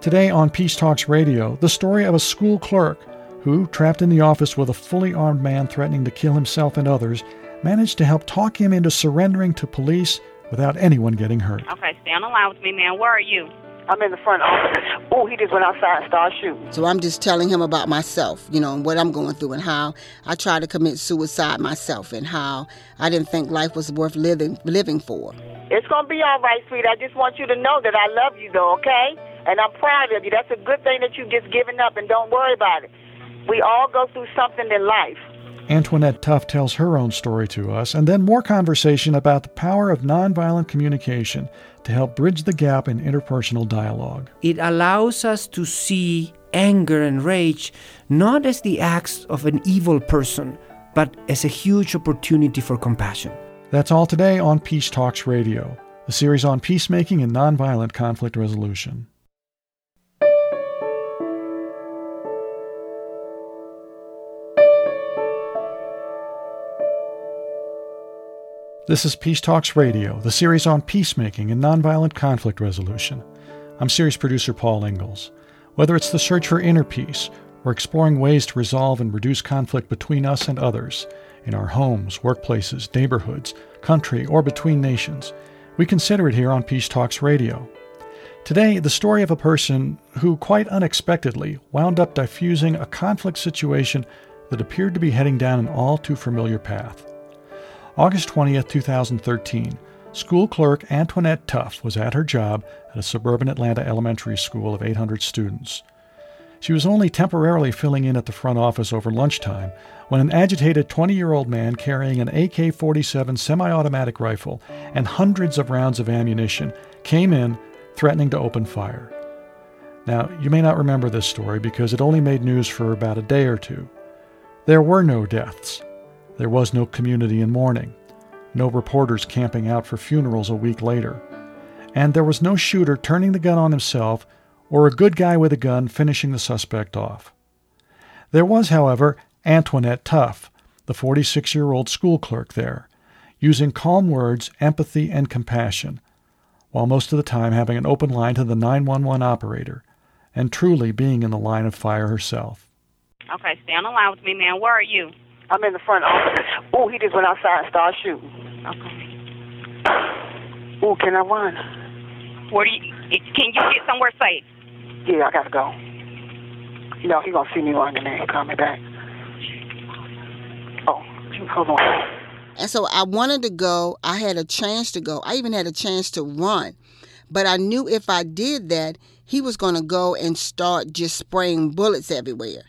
Today on Peace Talks Radio, the story of a school clerk who, trapped in the office with a fully armed man threatening to kill himself and others, managed to help talk him into surrendering to police without anyone getting hurt. Okay, stay on the line with me, man. Where are you? I'm in the front office. Oh, he just went outside and started shooting. So I'm just telling him about myself, you know, and what I'm going through and how I tried to commit suicide myself and how I didn't think life was worth living living for. It's gonna be all right, sweet. I just want you to know that I love you, though, okay? And I'm proud of you. That's a good thing that you've just given up, and don't worry about it. We all go through something in life. Antoinette Tuff tells her own story to us, and then more conversation about the power of nonviolent communication to help bridge the gap in interpersonal dialogue. It allows us to see anger and rage not as the acts of an evil person, but as a huge opportunity for compassion. That's all today on Peace Talks Radio, a series on peacemaking and nonviolent conflict resolution. This is Peace Talks Radio, the series on peacemaking and nonviolent conflict resolution. I'm series producer Paul Ingalls. Whether it's the search for inner peace or exploring ways to resolve and reduce conflict between us and others, in our homes, workplaces, neighborhoods, country, or between nations, we consider it here on Peace Talks Radio. Today, the story of a person who quite unexpectedly wound up diffusing a conflict situation that appeared to be heading down an all too familiar path. August 20th, 2013, school clerk Antoinette Tuff was at her job at a suburban Atlanta elementary school of 800 students. She was only temporarily filling in at the front office over lunchtime when an agitated 20 year old man carrying an AK 47 semi automatic rifle and hundreds of rounds of ammunition came in, threatening to open fire. Now, you may not remember this story because it only made news for about a day or two. There were no deaths, there was no community in mourning, no reporters camping out for funerals a week later, and there was no shooter turning the gun on himself or a good guy with a gun finishing the suspect off. There was, however, Antoinette Tuff, the 46 year old school clerk there, using calm words, empathy, and compassion, while most of the time having an open line to the 911 operator, and truly being in the line of fire herself. Okay, stay on the line with me, man. Where are you? I'm in the front office. Oh, he just went outside and started shooting. Okay. Oh, can I run? Where do you? Can you get somewhere safe? Yeah, I gotta go. No, he gonna see me running and call me back. Oh, hold on. And so I wanted to go. I had a chance to go. I even had a chance to run. But I knew if I did that, he was going to go and start just spraying bullets everywhere.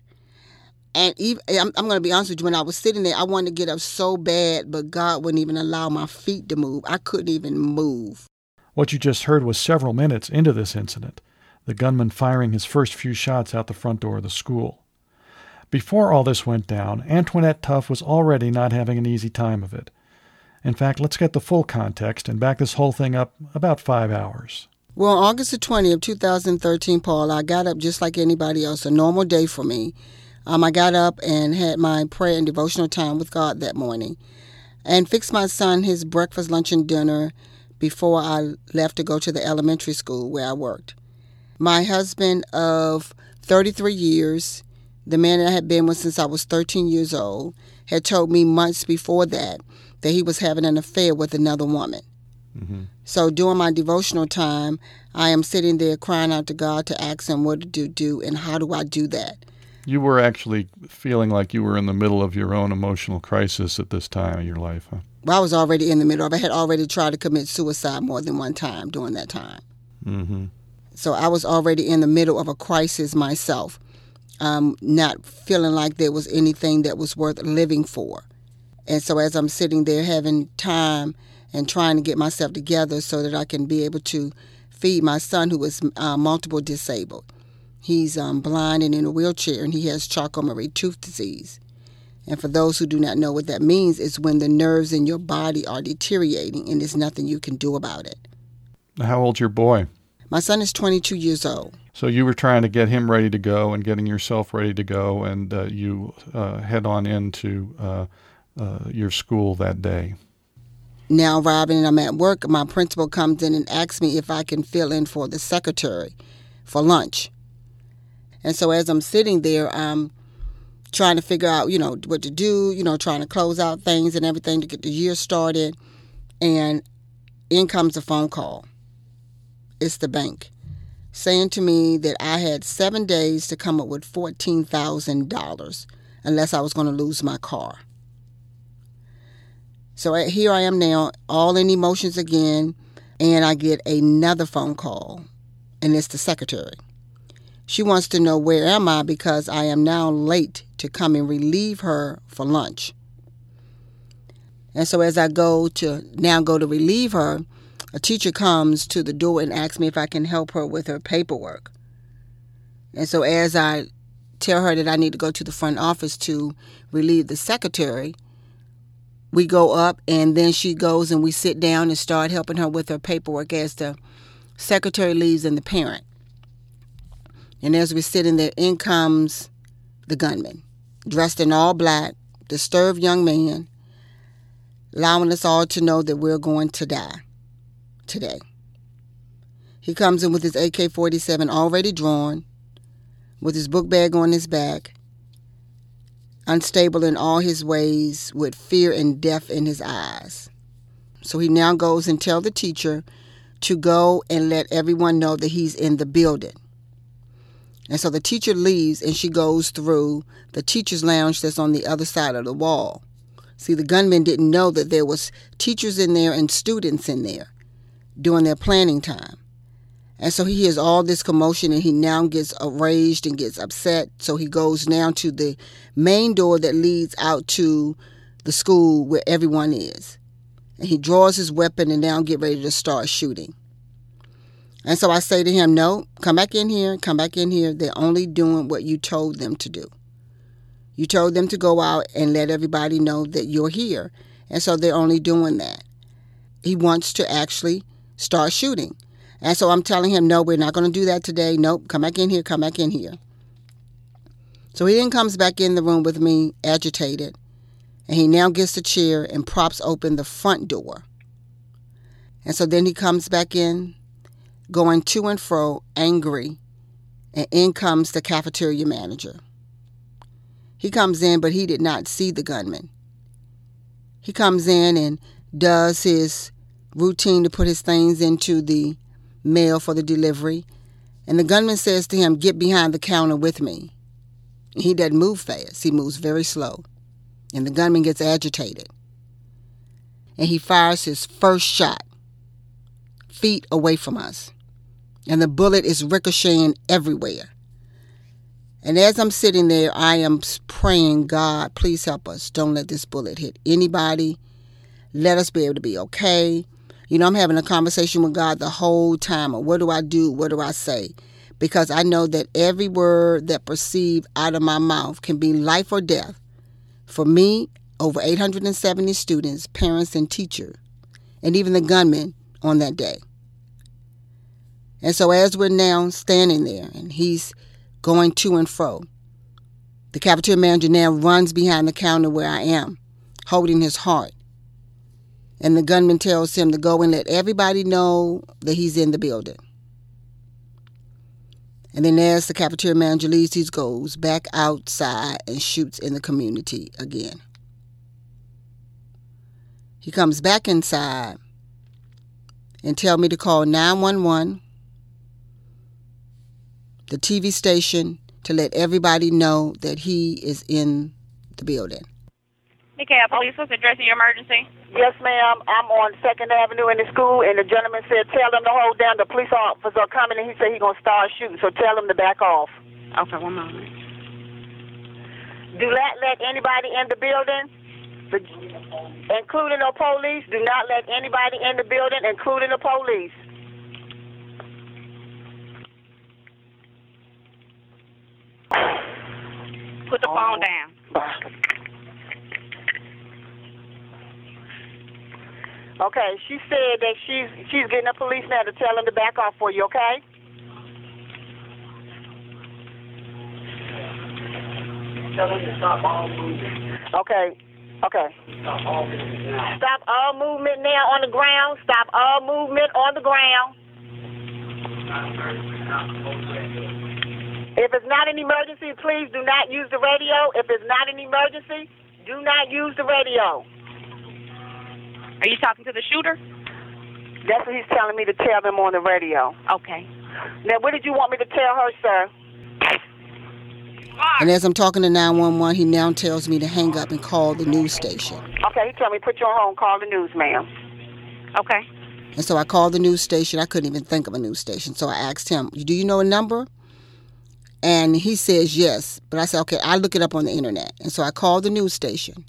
And even, I'm, I'm going to be honest with you, when I was sitting there, I wanted to get up so bad, but God wouldn't even allow my feet to move. I couldn't even move. What you just heard was several minutes into this incident, the gunman firing his first few shots out the front door of the school. Before all this went down, Antoinette Tuff was already not having an easy time of it. In fact, let's get the full context and back this whole thing up about five hours. Well, on August the 20th, of 2013, Paul, I got up just like anybody else, a normal day for me. Um, I got up and had my prayer and devotional time with God that morning and fixed my son his breakfast, lunch, and dinner before I left to go to the elementary school where I worked. My husband of 33 years, the man that I had been with since I was 13 years old, had told me months before that that he was having an affair with another woman. Mm-hmm. So during my devotional time, I am sitting there crying out to God to ask Him what to do and how do I do that. You were actually feeling like you were in the middle of your own emotional crisis at this time of your life, huh? Well, I was already in the middle of it. I had already tried to commit suicide more than one time during that time. Mm-hmm. So I was already in the middle of a crisis myself, um, not feeling like there was anything that was worth living for. And so as I'm sitting there having time and trying to get myself together so that I can be able to feed my son who is uh, multiple disabled He's um, blind and in a wheelchair, and he has Charcot-Marie tooth disease. And for those who do not know what that means, it's when the nerves in your body are deteriorating and there's nothing you can do about it. How old's your boy? My son is 22 years old. So you were trying to get him ready to go and getting yourself ready to go, and uh, you uh, head on into uh, uh your school that day. Now, Robin, I'm at work. My principal comes in and asks me if I can fill in for the secretary for lunch. And so as I'm sitting there, I'm trying to figure out, you know, what to do, you know, trying to close out things and everything to get the year started. And in comes a phone call. It's the bank saying to me that I had seven days to come up with $14,000 unless I was going to lose my car. So eh, here I am now, all in emotions again, and I get another phone call, and it's the secretary. She wants to know where am I because I am now late to come and relieve her for lunch. And so as I go to now go to relieve her, a teacher comes to the door and asks me if I can help her with her paperwork. And so as I tell her that I need to go to the front office to relieve the secretary, we go up and then she goes and we sit down and start helping her with her paperwork as the secretary leaves and the parent. And as we're sitting there, in comes the gunman, dressed in all black, disturbed young man, allowing us all to know that we're going to die today. He comes in with his AK 47 already drawn, with his book bag on his back, unstable in all his ways, with fear and death in his eyes. So he now goes and tell the teacher to go and let everyone know that he's in the building. And so the teacher leaves and she goes through the teacher's lounge that's on the other side of the wall. See, the gunman didn't know that there was teachers in there and students in there during their planning time. And so he hears all this commotion and he now gets enraged and gets upset. So he goes now to the main door that leads out to the school where everyone is. And he draws his weapon and now get ready to start shooting. And so I say to him, No, come back in here, come back in here. They're only doing what you told them to do. You told them to go out and let everybody know that you're here. And so they're only doing that. He wants to actually start shooting. And so I'm telling him, no, we're not going to do that today. Nope, come back in here, come back in here. So he then comes back in the room with me, agitated, and he now gets the chair and props open the front door. And so then he comes back in, going to and fro, angry, and in comes the cafeteria manager. He comes in, but he did not see the gunman. He comes in and does his routine to put his things into the mail for the delivery. And the gunman says to him, Get behind the counter with me. He doesn't move fast, he moves very slow. And the gunman gets agitated. And he fires his first shot, feet away from us. And the bullet is ricocheting everywhere. And as I'm sitting there, I am praying, God, please help us. Don't let this bullet hit anybody. Let us be able to be okay. You know, I'm having a conversation with God the whole time. What do I do? What do I say? Because I know that every word that proceeds out of my mouth can be life or death for me, over 870 students, parents, and teachers, and even the gunman on that day. And so, as we're now standing there and he's going to and fro, the cafeteria manager now runs behind the counter where I am, holding his heart and the gunman tells him to go and let everybody know that he's in the building. And then as the cafeteria manager leaves, he goes back outside and shoots in the community again. He comes back inside and tell me to call 911, the TV station, to let everybody know that he is in the building. DeKalb Police, what's the address of your emergency? Yes, ma'am. I'm on Second Avenue in the school, and the gentleman said, "Tell them to hold down. The police officer coming, and he said he's gonna start shooting. So tell them to back off." Okay, one moment. Do not let anybody in the building, including the police. Do not let anybody in the building, including the police. Put the phone oh. down. Okay, she said that she's she's getting a police now to tell him to back off for you, okay? Tell them to stop all movement. Okay. Okay. Stop all movement now. Stop all movement now on the ground. Stop all movement on the ground. If it's not an emergency, please do not use the radio. If it's not an emergency, do not use the radio. Are you talking to the shooter? That's what he's telling me to tell them on the radio. Okay. Now, what did you want me to tell her, sir? And as I'm talking to 911, he now tells me to hang up and call the news station. Okay, he told me put you on hold call the news, ma'am. Okay. And so I called the news station. I couldn't even think of a news station. So I asked him, Do you know a number? And he says yes. But I said, Okay, I'll look it up on the internet. And so I called the news station.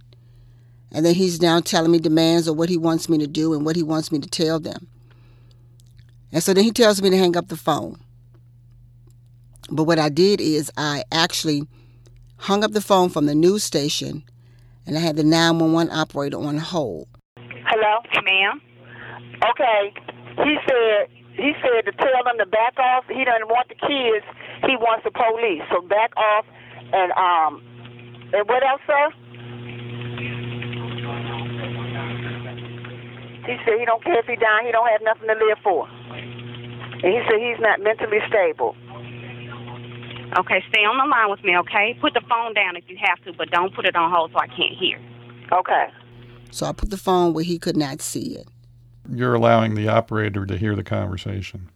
And then he's now telling me demands of what he wants me to do and what he wants me to tell them. And so then he tells me to hang up the phone. But what I did is I actually hung up the phone from the news station and I had the 911 operator on hold. Hello? Ma'am? Okay. He said he said to tell them to back off. He doesn't want the kids. He wants the police. So back off and um and what else, sir? He said he don't care if he die, he don't have nothing to live for. And he said he's not mentally stable. Okay, stay on the line with me, okay? Put the phone down if you have to, but don't put it on hold so I can't hear. Okay. So I put the phone where he could not see it. You're allowing the operator to hear the conversation.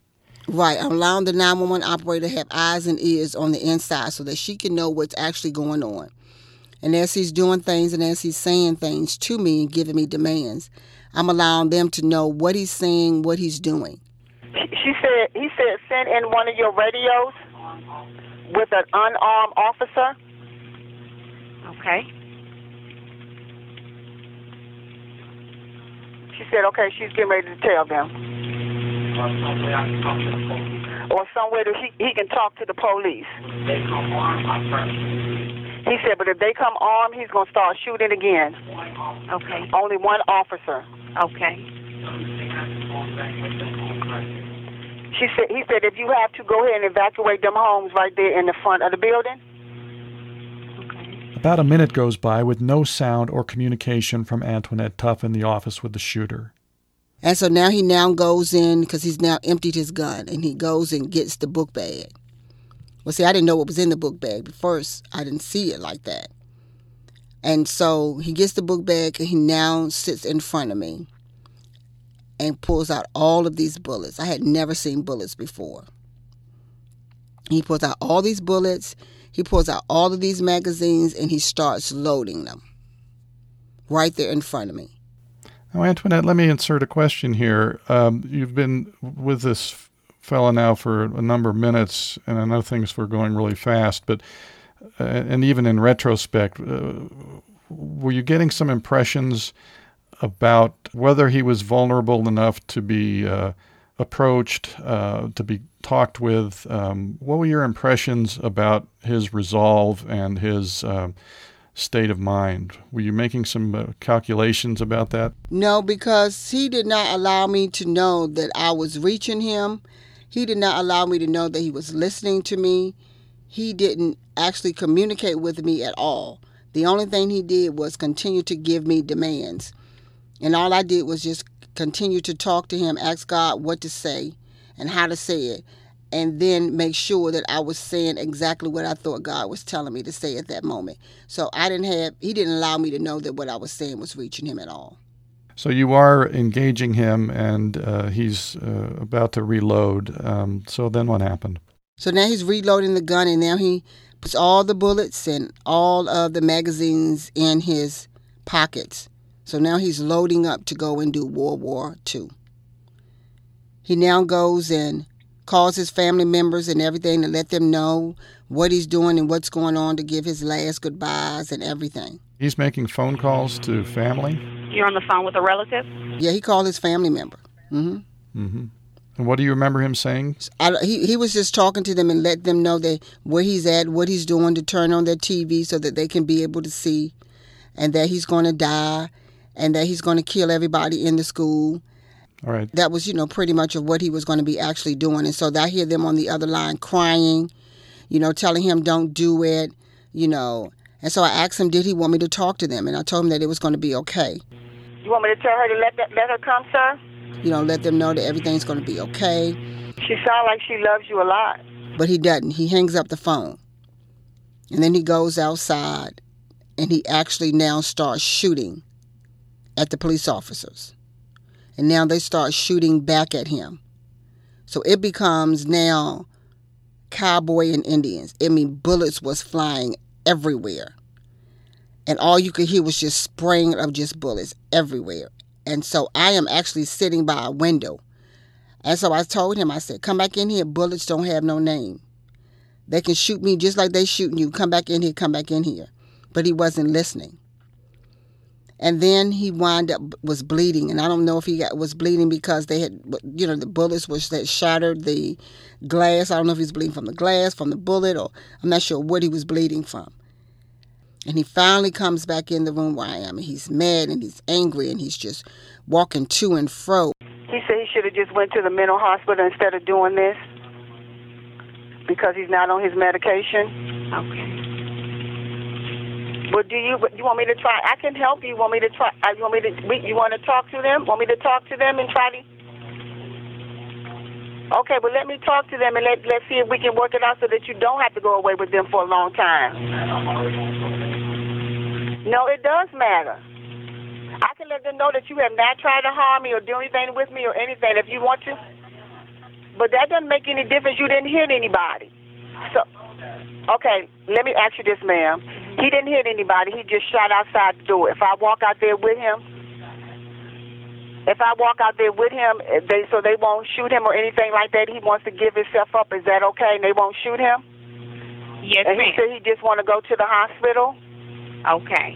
Right, I'm allowing the 911 operator to have eyes and ears on the inside so that she can know what's actually going on. And as he's doing things and as he's saying things to me and giving me demands, I'm allowing them to know what he's saying, what he's doing. She she said he said send in one of your radios with an unarmed officer. Okay. She said, okay, she's getting ready to tell them. Or somewhere I can talk to the police. Or somewhere that he, he can talk to the police. They come armed, I first. He said, but if they come armed, he's going to start shooting again. Okay. Only one officer. Okay. They have to go back with them on Christ. She said, he said, if you have to, go ahead and evacuate them homes right there in the front of the building. About a minute goes by with no sound or communication from Antoinette Tuff in the office with the shooter. And so now he now goes in because he's now emptied his gun and he goes and gets the book bag. Well, see, I didn't know what was in the book bag. But first, I didn't see it like that. And so he gets the book bag and he now sits in front of me and pulls out all of these bullets. I had never seen bullets before. He pulls out all these bullets, he pulls out all of these magazines, and he starts loading them right there in front of me. Now, Antoinette, let me insert a question here. Um, you've been with this fella now for a number of minutes, and I know things were going really fast, but uh, and even in retrospect, uh, were you getting some impressions about whether he was vulnerable enough to be uh, approached, uh, to be talked with? Um, what were your impressions about his resolve and his um, state of mind? Were you making some uh, calculations about that? No, because he did not allow me to know that I was reaching him. He did not allow me to know that he was listening to me. He didn't actually communicate with me at all. The only thing he did was continue to give me demands. And all I did was just continue to talk to him, ask God what to say and how to say it, and then make sure that I was saying exactly what I thought God was telling me to say at that moment. So I didn't have, he didn't allow me to know that what I was saying was reaching him at all. So you are engaging him, and uh, he's uh, about to reload. Um, so then what happened? So now he's reloading the gun, and now he puts all the bullets and all of the magazines in his pockets. So now he's loading up to go and do World War II. He now goes and calls his family members and everything to let them know what he's doing and what's going on to give his last goodbyes and everything. He's making phone calls to family. You're on the phone with a relative? Yeah, he called his family member. Mm hmm. Mm-hmm. And what do you remember him saying? I, he, he was just talking to them and let them know that where he's at, what he's doing to turn on their TV so that they can be able to see, and that he's going to die, and that he's going to kill everybody in the school. All right. That was, you know, pretty much of what he was going to be actually doing. And so I hear them on the other line crying, you know, telling him don't do it, you know. And so I asked him, did he want me to talk to them? And I told him that it was going to be okay. You want me to tell her to let that, let her come, sir? You know, let them know that everything's going to be okay. She sounds like she loves you a lot. But he doesn't. He hangs up the phone. And then he goes outside and he actually now starts shooting at the police officers. And now they start shooting back at him. So it becomes now cowboy and Indians. I mean, bullets was flying everywhere. And all you could hear was just spraying of just bullets everywhere. And so I am actually sitting by a window. And so I told him, I said, come back in here. Bullets don't have no name. They can shoot me just like they shooting you. Come back in here, come back in here. But he wasn't listening. And then he wound up was bleeding, and I don't know if he got, was bleeding because they had, you know, the bullets was that shattered the glass. I don't know if he was bleeding from the glass, from the bullet, or I'm not sure what he was bleeding from. And he finally comes back in the room where I am, and he's mad and he's angry and he's just walking to and fro. He said he should have just went to the mental hospital instead of doing this because he's not on his medication. Okay. But do you you want me to try? I can help you. Want me to try? uh, You want me to? You want to talk to them? Want me to talk to them and try to? Okay, but let me talk to them and let let's see if we can work it out so that you don't have to go away with them for a long time. No, it does matter. I can let them know that you have not tried to harm me or do anything with me or anything if you want to. But that doesn't make any difference. You didn't hit anybody. So, okay, let me ask you this, ma'am. He didn't hit anybody. He just shot outside the door. If I walk out there with him, if I walk out there with him, they so they won't shoot him or anything like that. He wants to give himself up. Is that okay? And they won't shoot him. Yes, And he ma'am. said he just want to go to the hospital. Okay.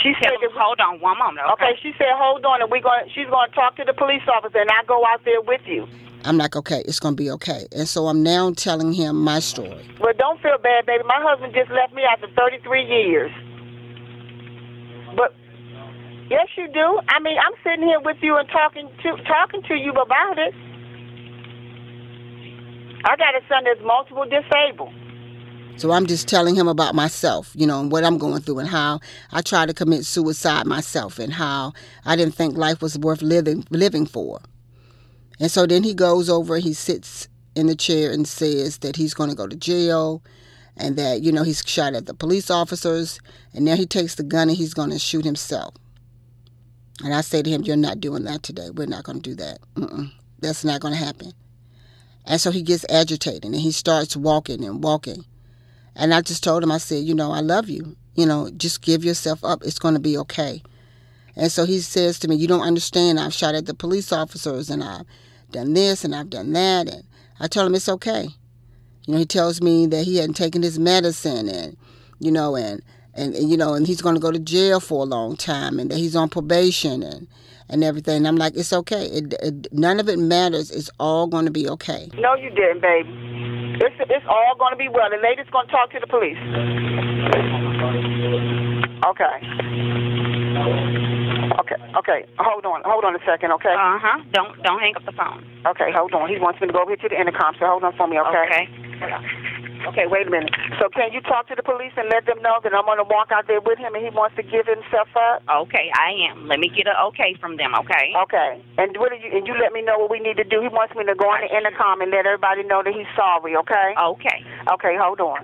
She Tell said, him, hold on one moment. okay. She said, hold on, and we going. She's going to talk to the police officer, and I go out there with you. I'm like, okay, it's going to be okay. And so I'm now telling him my story. Well, don't feel bad, baby. My husband just left me after 33 years. But yes, you do. I mean, I'm sitting here with you and talking to talking to you about it. I got a son that's multiple disabled. So I'm just telling him about myself, you know, and what I'm going through and how I tried to commit suicide myself and how I didn't think life was worth living living for. And so then he goes over, he sits in the chair and says that he's going to go to jail and that, you know, he's shot at the police officers and now he takes the gun and he's going to shoot himself. And I say to him, You're not doing that today. We're not going to do that. Mm-mm. That's not going to happen. And so he gets agitated and he starts walking and walking. And I just told him, I said, you know, I love you. You know, just give yourself up. It's going to be okay. And so he says to me, you don't understand. I've shot at the police officers and I've done this and I've done that. And I tell him it's okay. You know, he tells me that he hadn't taken his medicine and, you know, and, and, and you know, and he's going to go to jail for a long time and that he's on probation and, and everything. And I'm like, it's okay. It, it, none of it matters. It's all going to be okay. No, you didn't, baby. It's it's all going to be well. The lady's going to talk to the police. Okay. Okay. Okay. Hold on. Hold on a second. Okay. Uh huh. Don't don't hang up the phone. Okay. Hold on. He wants me to go over here to the intercom. So hold on for me. Okay. Okay. Okay. Wait a minute. So can you talk to the police and let them know that I'm going to walk out there with him and he wants to give himself up? Okay, I am. Let me get a okay from them. Okay. Okay. And what do you? And you let me know what we need to do. He wants me to go on the intercom and let everybody know that he's sorry. Okay. Okay. Okay. Hold on.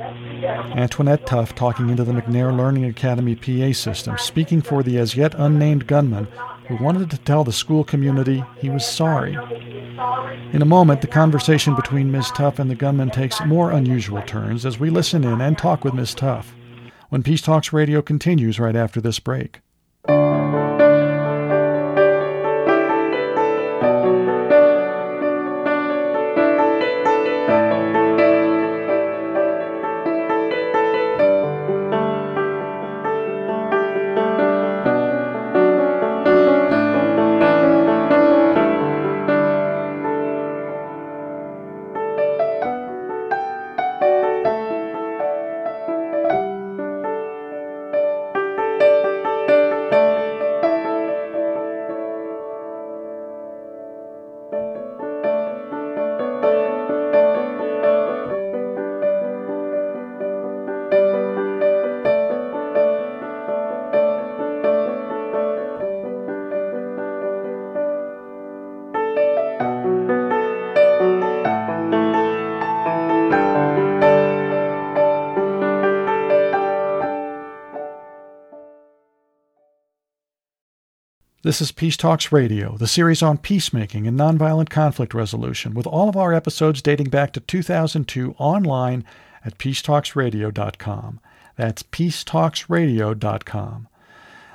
Antoinette Tuff talking into the McNair Learning Academy PA system, speaking for the as yet unnamed gunman who wanted to tell the school community he was sorry. In a moment, the conversation between Ms. Tuff and the gunman takes more unusual turns as we listen in and talk with Ms. Tuff. When Peace Talks Radio continues right after this break. This is Peace Talks Radio, the series on peacemaking and nonviolent conflict resolution, with all of our episodes dating back to 2002 online at peacetalksradio.com. That's peacetalksradio.com.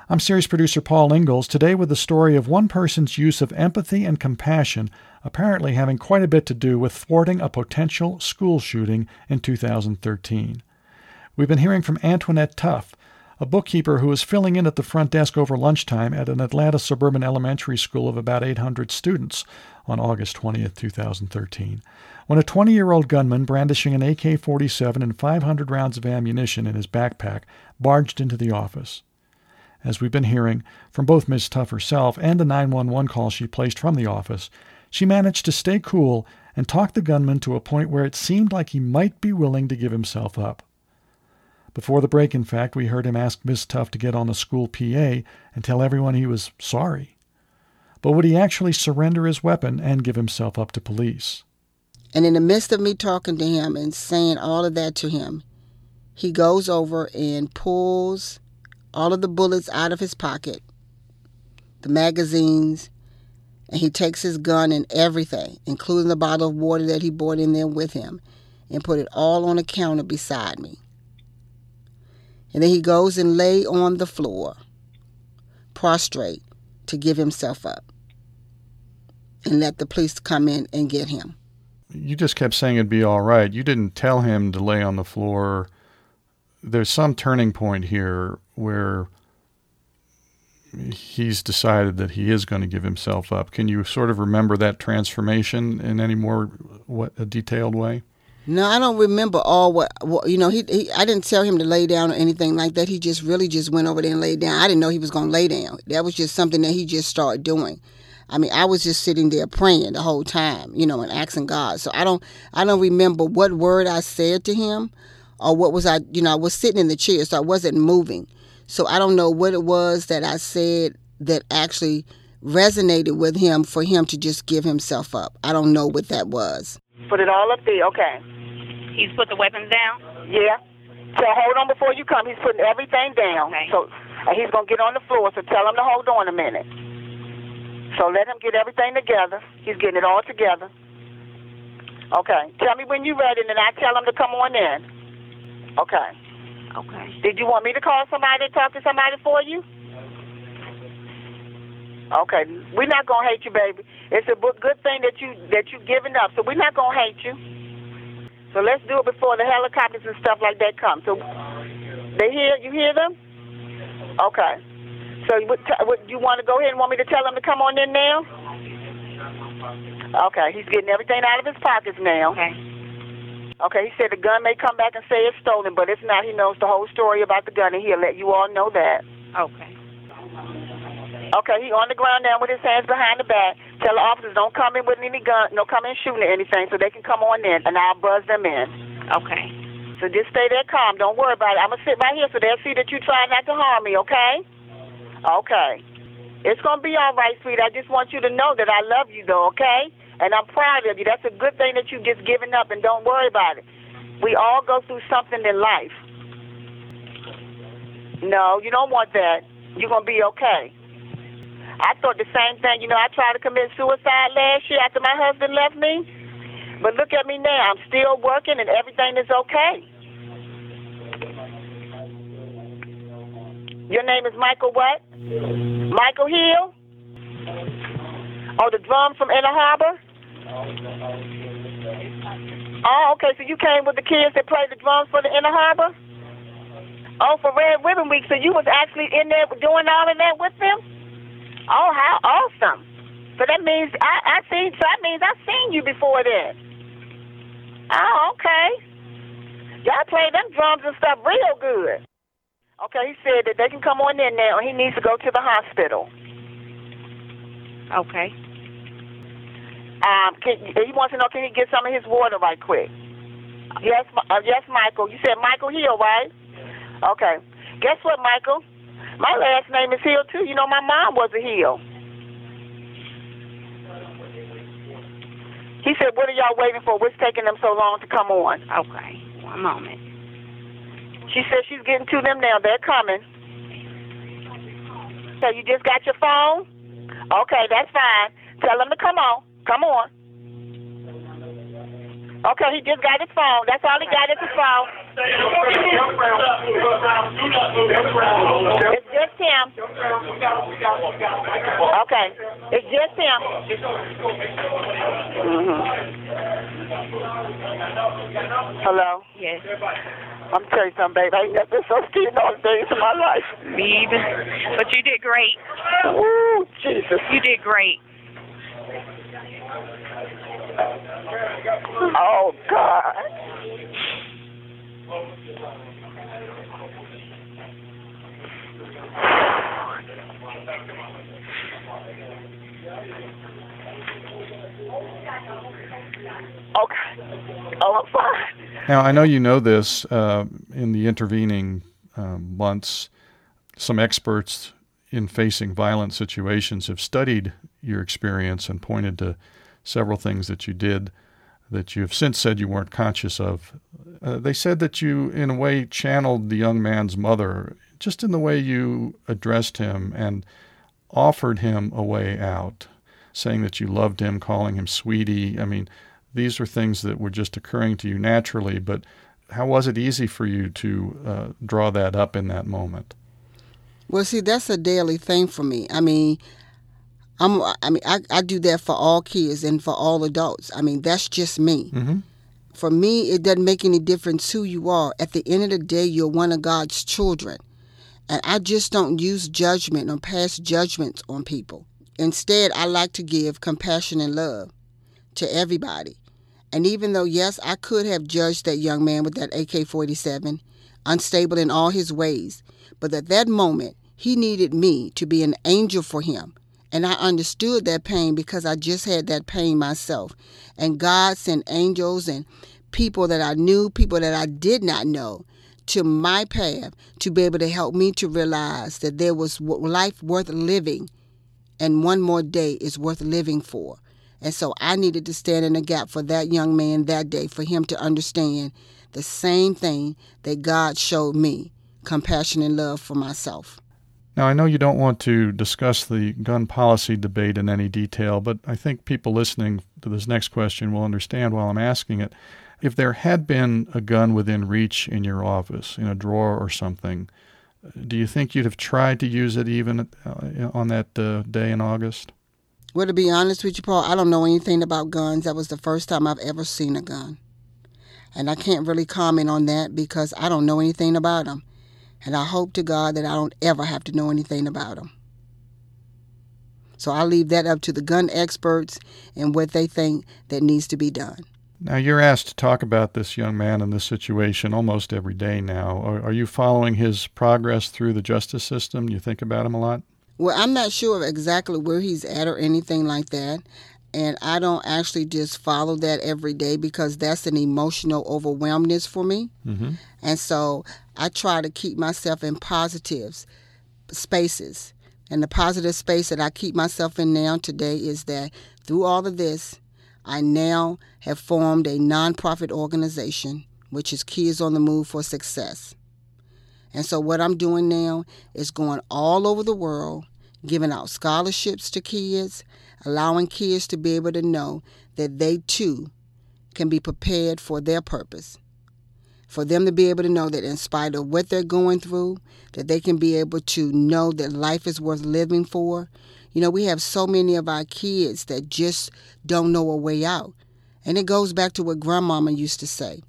I'm series producer Paul Ingalls, today with the story of one person's use of empathy and compassion apparently having quite a bit to do with thwarting a potential school shooting in 2013. We've been hearing from Antoinette Tuff, a bookkeeper who was filling in at the front desk over lunchtime at an Atlanta suburban elementary school of about 800 students on August 20, 2013, when a 20 year old gunman brandishing an AK 47 and 500 rounds of ammunition in his backpack barged into the office. As we've been hearing from both Ms. Tuff herself and the 911 call she placed from the office, she managed to stay cool and talk the gunman to a point where it seemed like he might be willing to give himself up. Before the break, in fact, we heard him ask Miss Tuff to get on the school PA and tell everyone he was sorry. But would he actually surrender his weapon and give himself up to police? And in the midst of me talking to him and saying all of that to him, he goes over and pulls all of the bullets out of his pocket, the magazines, and he takes his gun and everything, including the bottle of water that he brought in there with him, and put it all on a counter beside me. And then he goes and lay on the floor, prostrate, to give himself up and let the police come in and get him. You just kept saying it'd be all right. You didn't tell him to lay on the floor. There's some turning point here where he's decided that he is going to give himself up. Can you sort of remember that transformation in any more what a detailed way? No, I don't remember all what, what you know. He, he, I didn't tell him to lay down or anything like that. He just really just went over there and laid down. I didn't know he was going to lay down. That was just something that he just started doing. I mean, I was just sitting there praying the whole time, you know, and asking God. So I don't, I don't remember what word I said to him, or what was I, you know, I was sitting in the chair, so I wasn't moving. So I don't know what it was that I said that actually resonated with him for him to just give himself up. I don't know what that was. Put it all up there, okay. He's put the weapons down? Yeah. So hold on before you come. He's putting everything down. Okay. So and he's gonna get on the floor. So tell him to hold on a minute. So let him get everything together. He's getting it all together. Okay. Tell me when you're ready, and then I tell him to come on in. Okay. Okay. Did you want me to call somebody to talk to somebody for you? Okay. We're not gonna hate you, baby. It's a good thing that you that you giving up. So we're not gonna hate you. So let's do it before the helicopters and stuff like that come. So they hear you hear them? Okay. So what, t- you want to go ahead and want me to tell them to come on in now? Okay. He's getting everything out of his pockets now. Okay. Okay, he said the gun may come back and say it's stolen, but it's not. He knows the whole story about the gun, and he'll let you all know that. Okay. Okay, he on the ground now with his hands behind the back. Tell the officers don't come in with any gun, no come in shooting or anything, so they can come on in, and I'll buzz them in. Okay. So just stay there calm. Don't worry about it. I'm gonna sit right here so they'll see that you try not to harm me. Okay? Okay. It's gonna be all right, sweet. I just want you to know that I love you, though. Okay? And I'm proud of you. That's a good thing that you've just given up, and don't worry about it. We all go through something in life. No, you don't want that. You're gonna be okay. I thought the same thing. You know, I tried to commit suicide last year after my husband left me. But look at me now. I'm still working and everything is okay. Your name is Michael what? Michael Hill? Oh, the drums from Inner Harbor? Oh, okay. So you came with the kids that played the drums for the Inner Harbor? Oh, for Red Ribbon Week. So you was actually in there doing all of that with them? Oh, how awesome! So that means I I seen. So that means I've seen you before then. Oh, okay. Y'all play them drums and stuff real good. Okay, he said that they can come on in now. He needs to go to the hospital. Okay. Um, can, he wants to know can he get some of his water right quick? Yes, uh, yes, Michael. You said Michael Hill, right? Okay. Guess what, Michael? My last name is Hill too. You know, my mom was a Hill. He said, "What are y'all waiting for? What's taking them so long to come on?" Okay. One moment. She said she's getting to them now. They're coming. So you just got your phone? Okay, that's fine. Tell them to come on. Come on. Okay, he just got his phone. That's all he got is his phone. It's just him. Okay, it's just him. hmm Hello. Yes. I'm tell you something, babe. I ain't never been so scared all days of my life. Me either. But you did great. Ooh, Jesus. You did great. Oh God. Okay. Oh, I'm fine. Now, I know you know this. Uh, in the intervening um, months, some experts in facing violent situations have studied your experience and pointed to several things that you did that you have since said you weren't conscious of. Uh, they said that you, in a way, channeled the young man's mother just in the way you addressed him and offered him a way out, saying that you loved him, calling him sweetie. I mean, these were things that were just occurring to you naturally, but how was it easy for you to uh, draw that up in that moment? Well, see, that's a daily thing for me. I mean, I'm. I mean, I, I do that for all kids and for all adults. I mean, that's just me. Mm-hmm. For me, it doesn't make any difference who you are. At the end of the day, you're one of God's children, and I just don't use judgment or pass judgments on people. Instead, I like to give compassion and love to everybody. And even though, yes, I could have judged that young man with that AK 47, unstable in all his ways, but at that moment, he needed me to be an angel for him. And I understood that pain because I just had that pain myself. And God sent angels and people that I knew, people that I did not know, to my path to be able to help me to realize that there was life worth living and one more day is worth living for. And so I needed to stand in the gap for that young man that day for him to understand the same thing that God showed me compassion and love for myself. Now, I know you don't want to discuss the gun policy debate in any detail, but I think people listening to this next question will understand while I'm asking it. If there had been a gun within reach in your office, in a drawer or something, do you think you'd have tried to use it even uh, on that uh, day in August? Well, to be honest with you, Paul, I don't know anything about guns. That was the first time I've ever seen a gun. And I can't really comment on that because I don't know anything about them. And I hope to God that I don't ever have to know anything about them. So I leave that up to the gun experts and what they think that needs to be done. Now, you're asked to talk about this young man in this situation almost every day now. Are, are you following his progress through the justice system? You think about him a lot? Well, I'm not sure of exactly where he's at or anything like that. And I don't actually just follow that every day because that's an emotional overwhelmness for me. Mm-hmm. And so I try to keep myself in positive spaces. And the positive space that I keep myself in now today is that through all of this, I now have formed a nonprofit organization, which is Kids on the Move for Success. And so, what I'm doing now is going all over the world, giving out scholarships to kids, allowing kids to be able to know that they too can be prepared for their purpose. For them to be able to know that in spite of what they're going through, that they can be able to know that life is worth living for. You know, we have so many of our kids that just don't know a way out. And it goes back to what grandmama used to say.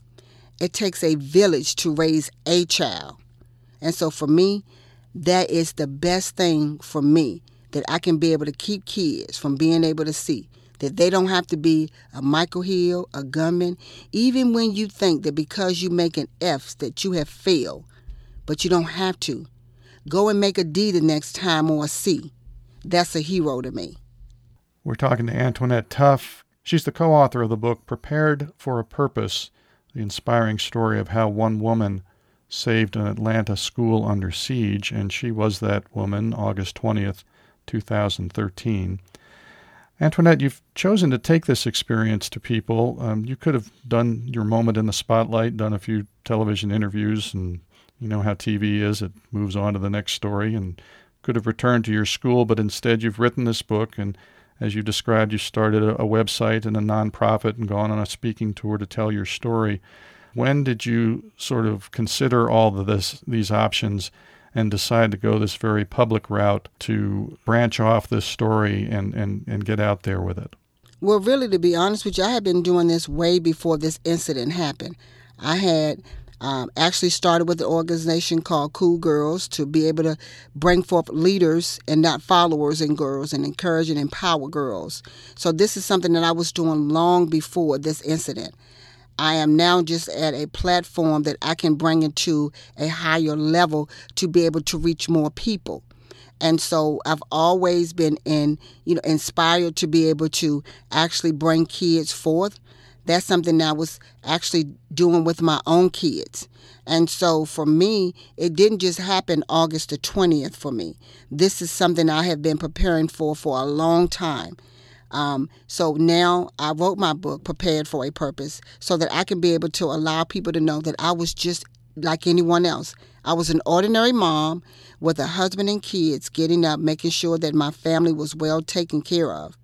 It takes a village to raise a child. And so for me, that is the best thing for me that I can be able to keep kids from being able to see that they don't have to be a Michael Hill, a gunman, even when you think that because you make an F that you have failed, but you don't have to. Go and make a D the next time or a C. That's a hero to me. We're talking to Antoinette Tuff. She's the co author of the book Prepared for a Purpose, the inspiring story of how one woman saved an Atlanta school under siege, and she was that woman August 20th, 2013. Antoinette, you've chosen to take this experience to people. Um, you could have done your moment in the spotlight, done a few television interviews, and you know how TV is. It moves on to the next story and could have returned to your school, but instead you've written this book and as you described, you started a, a website and a nonprofit and gone on a speaking tour to tell your story. When did you sort of consider all of this, these options, and decide to go this very public route to branch off this story and, and, and get out there with it? Well, really, to be honest with you, I had been doing this way before this incident happened. I had um, actually started with an organization called Cool Girls to be able to bring forth leaders and not followers and girls and encourage and empower girls. So this is something that I was doing long before this incident. I am now just at a platform that I can bring into a higher level to be able to reach more people. And so I've always been in, you know, inspired to be able to actually bring kids forth that's something I was actually doing with my own kids. And so for me, it didn't just happen August the 20th for me. This is something I have been preparing for for a long time. Um, so now I wrote my book, Prepared for a Purpose, so that I can be able to allow people to know that I was just like anyone else. I was an ordinary mom with a husband and kids, getting up, making sure that my family was well taken care of.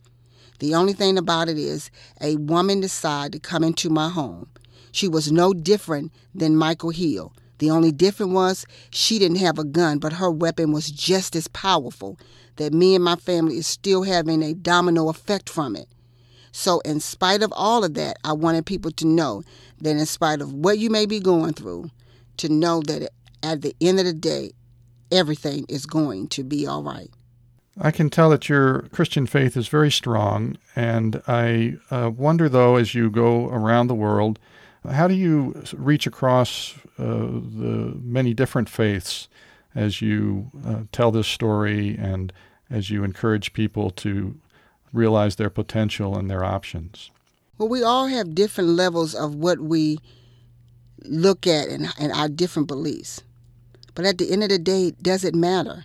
The only thing about it is a woman decided to come into my home. She was no different than Michael Hill. The only difference was she didn't have a gun, but her weapon was just as powerful. That me and my family is still having a domino effect from it. So, in spite of all of that, I wanted people to know that, in spite of what you may be going through, to know that at the end of the day, everything is going to be all right. I can tell that your Christian faith is very strong, and I uh, wonder, though, as you go around the world, how do you reach across uh, the many different faiths as you uh, tell this story and as you encourage people to realize their potential and their options? Well, we all have different levels of what we look at and, and our different beliefs. But at the end of the day, does it matter?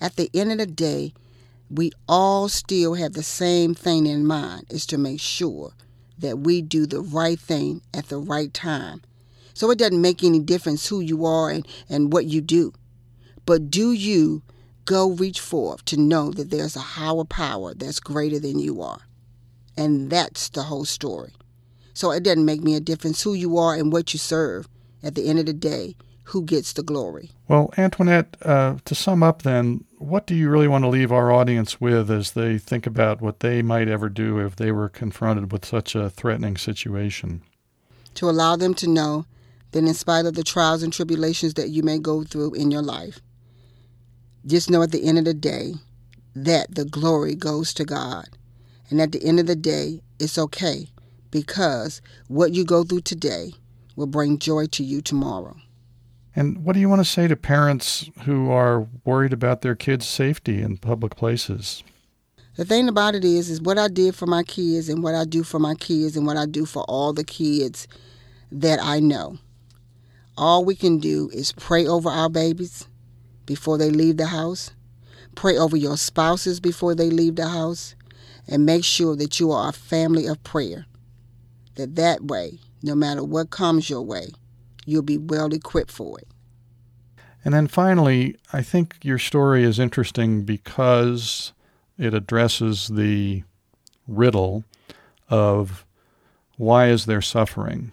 At the end of the day, we all still have the same thing in mind is to make sure that we do the right thing at the right time. So it doesn't make any difference who you are and, and what you do. But do you go reach forth to know that there's a higher power that's greater than you are? And that's the whole story. So it doesn't make me a difference who you are and what you serve. At the end of the day, who gets the glory. Well, Antoinette, uh, to sum up then, what do you really want to leave our audience with as they think about what they might ever do if they were confronted with such a threatening situation? To allow them to know that in spite of the trials and tribulations that you may go through in your life, just know at the end of the day that the glory goes to God. And at the end of the day, it's okay because what you go through today will bring joy to you tomorrow. And what do you want to say to parents who are worried about their kids' safety in public places? The thing about it is, is what I did for my kids and what I do for my kids and what I do for all the kids that I know. All we can do is pray over our babies before they leave the house, pray over your spouses before they leave the house, and make sure that you are a family of prayer. That that way, no matter what comes your way, you'll be well equipped for it. And then finally, I think your story is interesting because it addresses the riddle of why is there suffering?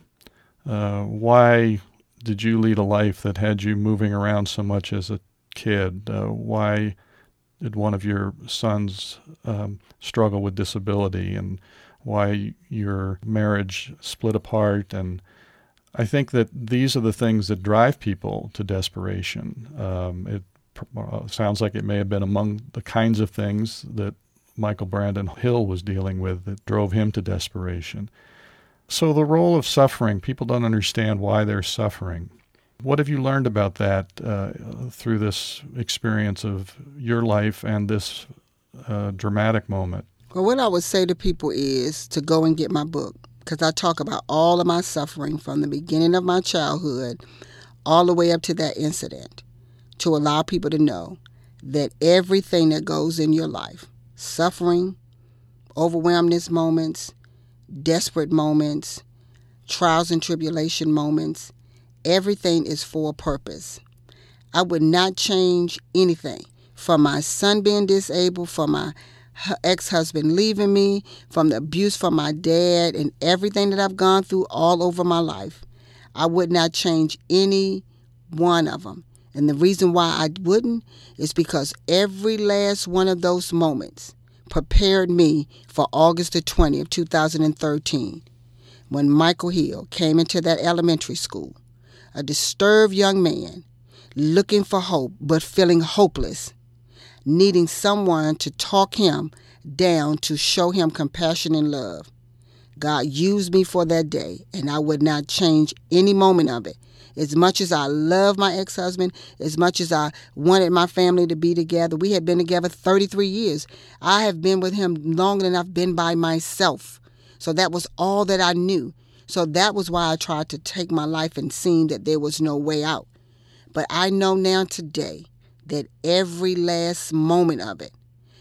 Uh, why did you lead a life that had you moving around so much as a kid? Uh, why did one of your sons um, struggle with disability? And why your marriage split apart? And I think that these are the things that drive people to desperation. Um, it uh, sounds like it may have been among the kinds of things that Michael Brandon Hill was dealing with that drove him to desperation. So, the role of suffering, people don't understand why they're suffering. What have you learned about that uh, through this experience of your life and this uh, dramatic moment? Well, what I would say to people is to go and get my book because I talk about all of my suffering from the beginning of my childhood all the way up to that incident to allow people to know that everything that goes in your life suffering, overwhelmness moments, desperate moments, trials and tribulation moments everything is for a purpose. I would not change anything from my son being disabled, from my ex husband leaving me, from the abuse from my dad, and everything that I've gone through all over my life. I would not change any one of them. And the reason why I wouldn't is because every last one of those moments prepared me for August the 20th, 2013, when Michael Hill came into that elementary school, a disturbed young man looking for hope but feeling hopeless, needing someone to talk him down to show him compassion and love. God used me for that day, and I would not change any moment of it. As much as I love my ex husband, as much as I wanted my family to be together, we had been together 33 years. I have been with him longer than I've been by myself. So that was all that I knew. So that was why I tried to take my life and seen that there was no way out. But I know now today that every last moment of it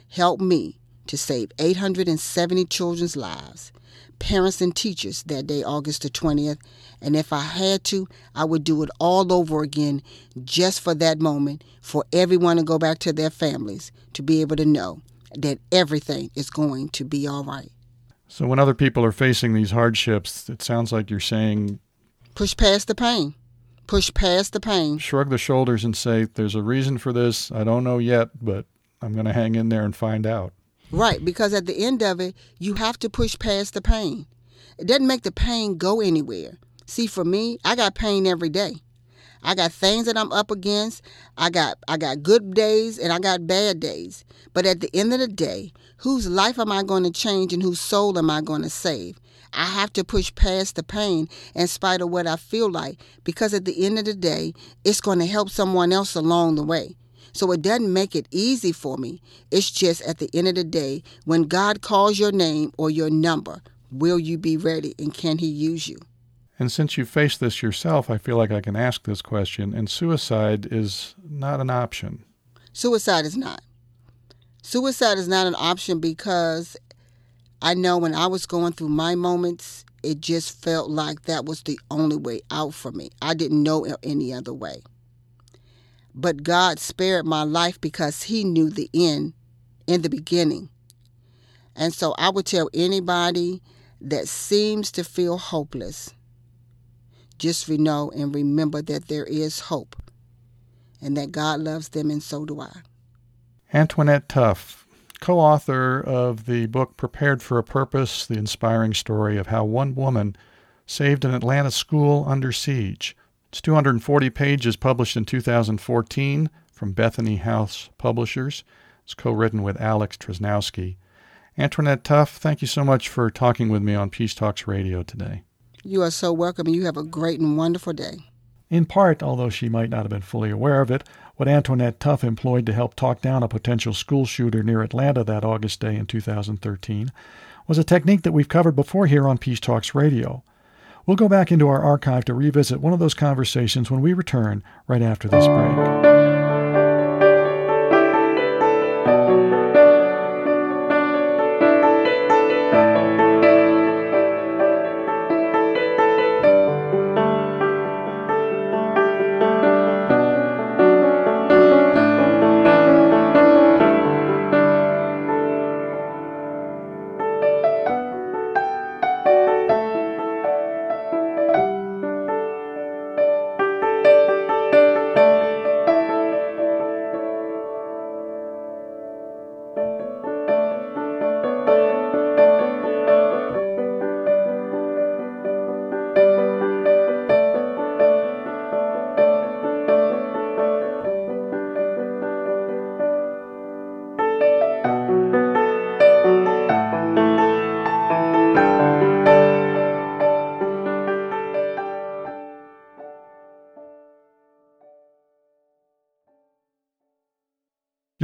helped me to save 870 children's lives parents and teachers that day, August the 20th. And if I had to, I would do it all over again just for that moment, for everyone to go back to their families to be able to know that everything is going to be all right. So, when other people are facing these hardships, it sounds like you're saying push past the pain. Push past the pain. Shrug the shoulders and say, There's a reason for this. I don't know yet, but I'm going to hang in there and find out. Right, because at the end of it, you have to push past the pain. It doesn't make the pain go anywhere. See, for me, I got pain every day. I got things that I'm up against. I got I got good days and I got bad days. But at the end of the day, whose life am I going to change and whose soul am I going to save? I have to push past the pain in spite of what I feel like because at the end of the day, it's going to help someone else along the way. So it doesn't make it easy for me. It's just at the end of the day, when God calls your name or your number, will you be ready and can He use you? And since you face this yourself, I feel like I can ask this question. And suicide is not an option. Suicide is not. Suicide is not an option because I know when I was going through my moments, it just felt like that was the only way out for me. I didn't know any other way. But God spared my life because He knew the end in the beginning. And so I would tell anybody that seems to feel hopeless just we know and remember that there is hope and that God loves them, and so do I. Antoinette Tuff, co author of the book Prepared for a Purpose The Inspiring Story of How One Woman Saved an Atlanta School Under Siege. It's 240 pages published in 2014 from Bethany House Publishers. It's co written with Alex Tresnowski. Antoinette Tuff, thank you so much for talking with me on Peace Talks Radio today. You are so welcome, and you have a great and wonderful day. In part, although she might not have been fully aware of it, what Antoinette Tuff employed to help talk down a potential school shooter near Atlanta that August day in 2013 was a technique that we've covered before here on Peace Talks Radio. We'll go back into our archive to revisit one of those conversations when we return right after this break.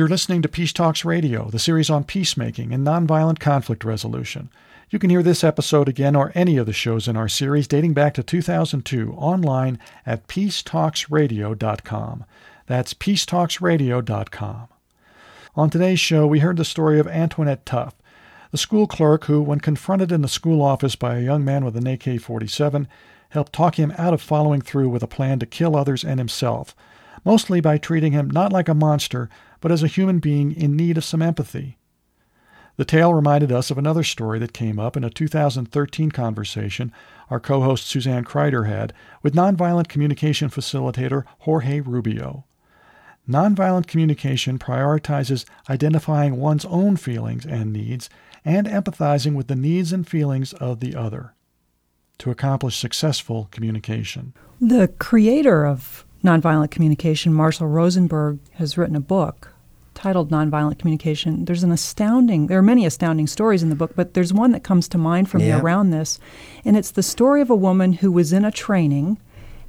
You're listening to Peace Talks Radio, the series on peacemaking and nonviolent conflict resolution. You can hear this episode again or any of the shows in our series dating back to 2002 online at peacetalksradio.com. That's peacetalksradio.com. On today's show, we heard the story of Antoinette Tuff, the school clerk who, when confronted in the school office by a young man with an AK 47, helped talk him out of following through with a plan to kill others and himself, mostly by treating him not like a monster but as a human being in need of some empathy. The tale reminded us of another story that came up in a 2013 conversation our co host Suzanne Kryder had with nonviolent communication facilitator Jorge Rubio. Nonviolent communication prioritizes identifying one's own feelings and needs and empathizing with the needs and feelings of the other to accomplish successful communication. The creator of nonviolent communication, Marshall Rosenberg, has written a book titled Nonviolent Communication. There's an astounding, there are many astounding stories in the book, but there's one that comes to mind for Yeah. me around this. And it's the story of a woman who was in a training.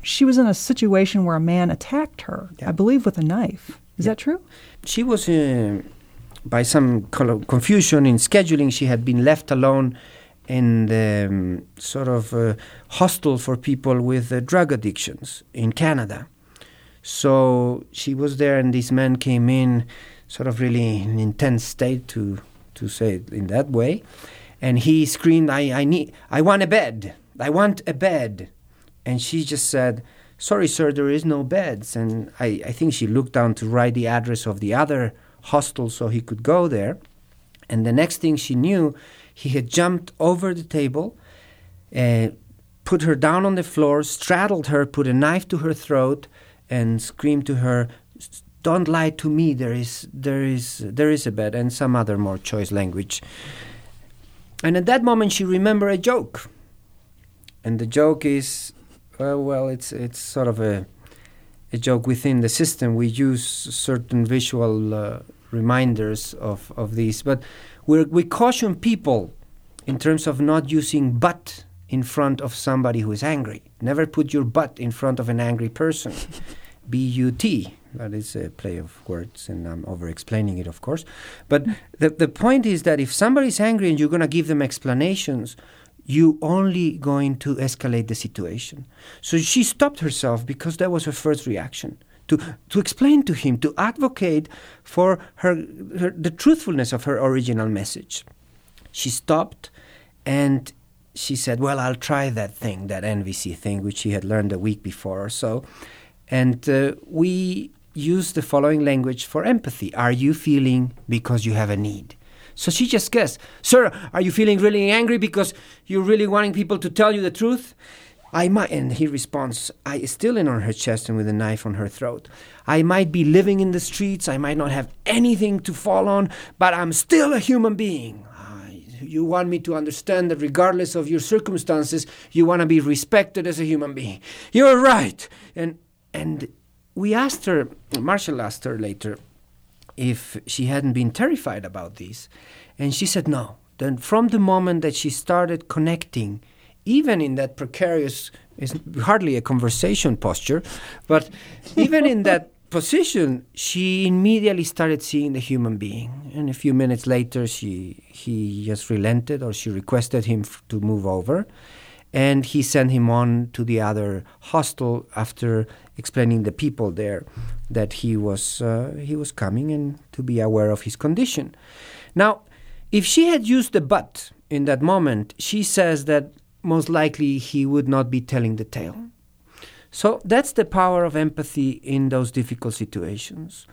She was in a situation where a man attacked her, I believe with a knife. Is that true? She was, uh, by some confusion in scheduling, she had been left alone in the um, sort of uh, hostel for people with uh, drug addictions in Canada. So she was there, and this man came in, sort of really an intense state, to to say it in that way, and he screamed, "I I need, I want a bed, I want a bed," and she just said, "Sorry, sir, there is no beds." And I I think she looked down to write the address of the other hostel so he could go there, and the next thing she knew, he had jumped over the table. Uh, put her down on the floor, straddled her, put a knife to her throat, and screamed to her, "S- "Don't lie to me. There is, there is, there is a bed," and some other more choice language. And at that moment, she remembered a joke, and the joke is, well, it's it's sort of a a joke within the system. We use certain visual uh, reminders of of these, but we we caution people in terms of not using but in front of somebody who is angry. Never put your butt in front of an angry person. B U T. That is a play of words, and I'm over explaining it, of course. But the, the point is that if somebody's angry and you're going to give them explanations, you only going to escalate the situation. So she stopped herself because that was her first reaction. To, to explain to him, to advocate for her, her the truthfulness of her original message. She stopped and she said, Well, I'll try that thing, that NVC thing, which she had learned a week before or so. And uh, we use the following language for empathy Are you feeling because you have a need? So she just guessed, Sir, are you feeling really angry because you're really wanting people to tell you the truth? I might, and he responds, I still in on her chest and with a knife on her throat. I might be living in the streets, I might not have anything to fall on, but I'm still a human being. You want me to understand that regardless of your circumstances, you want to be respected as a human being. You're right. And and we asked her, Marshall asked her later, if she hadn't been terrified about this. And she said no. Then, from the moment that she started connecting, even in that precarious, is hardly a conversation posture, but even in that position, she immediately started seeing the human being. And a few minutes later, she he just relented, or she requested him f- to move over, and he sent him on to the other hostel after explaining the people there that he was uh, he was coming and to be aware of his condition. Now, if she had used the but in that moment, she says that most likely he would not be telling the tale. So that's the power of empathy in those difficult situations.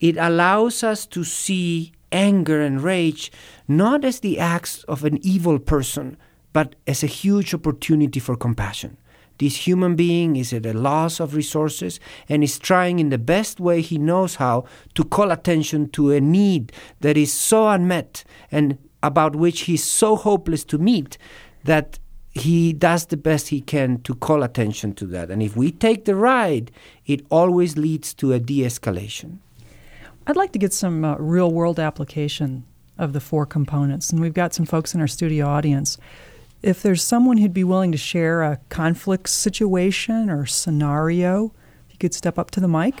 It allows us to see anger and rage not as the acts of an evil person, but as a huge opportunity for compassion. This human being is at a loss of resources and is trying in the best way he knows how to call attention to a need that is so unmet and about which he's so hopeless to meet that he does the best he can to call attention to that. And if we take the ride, it always leads to a de escalation. I'd like to get some uh, real world application of the four components, and we've got some folks in our studio audience. If there's someone who'd be willing to share a conflict situation or scenario, if you could step up to the mic.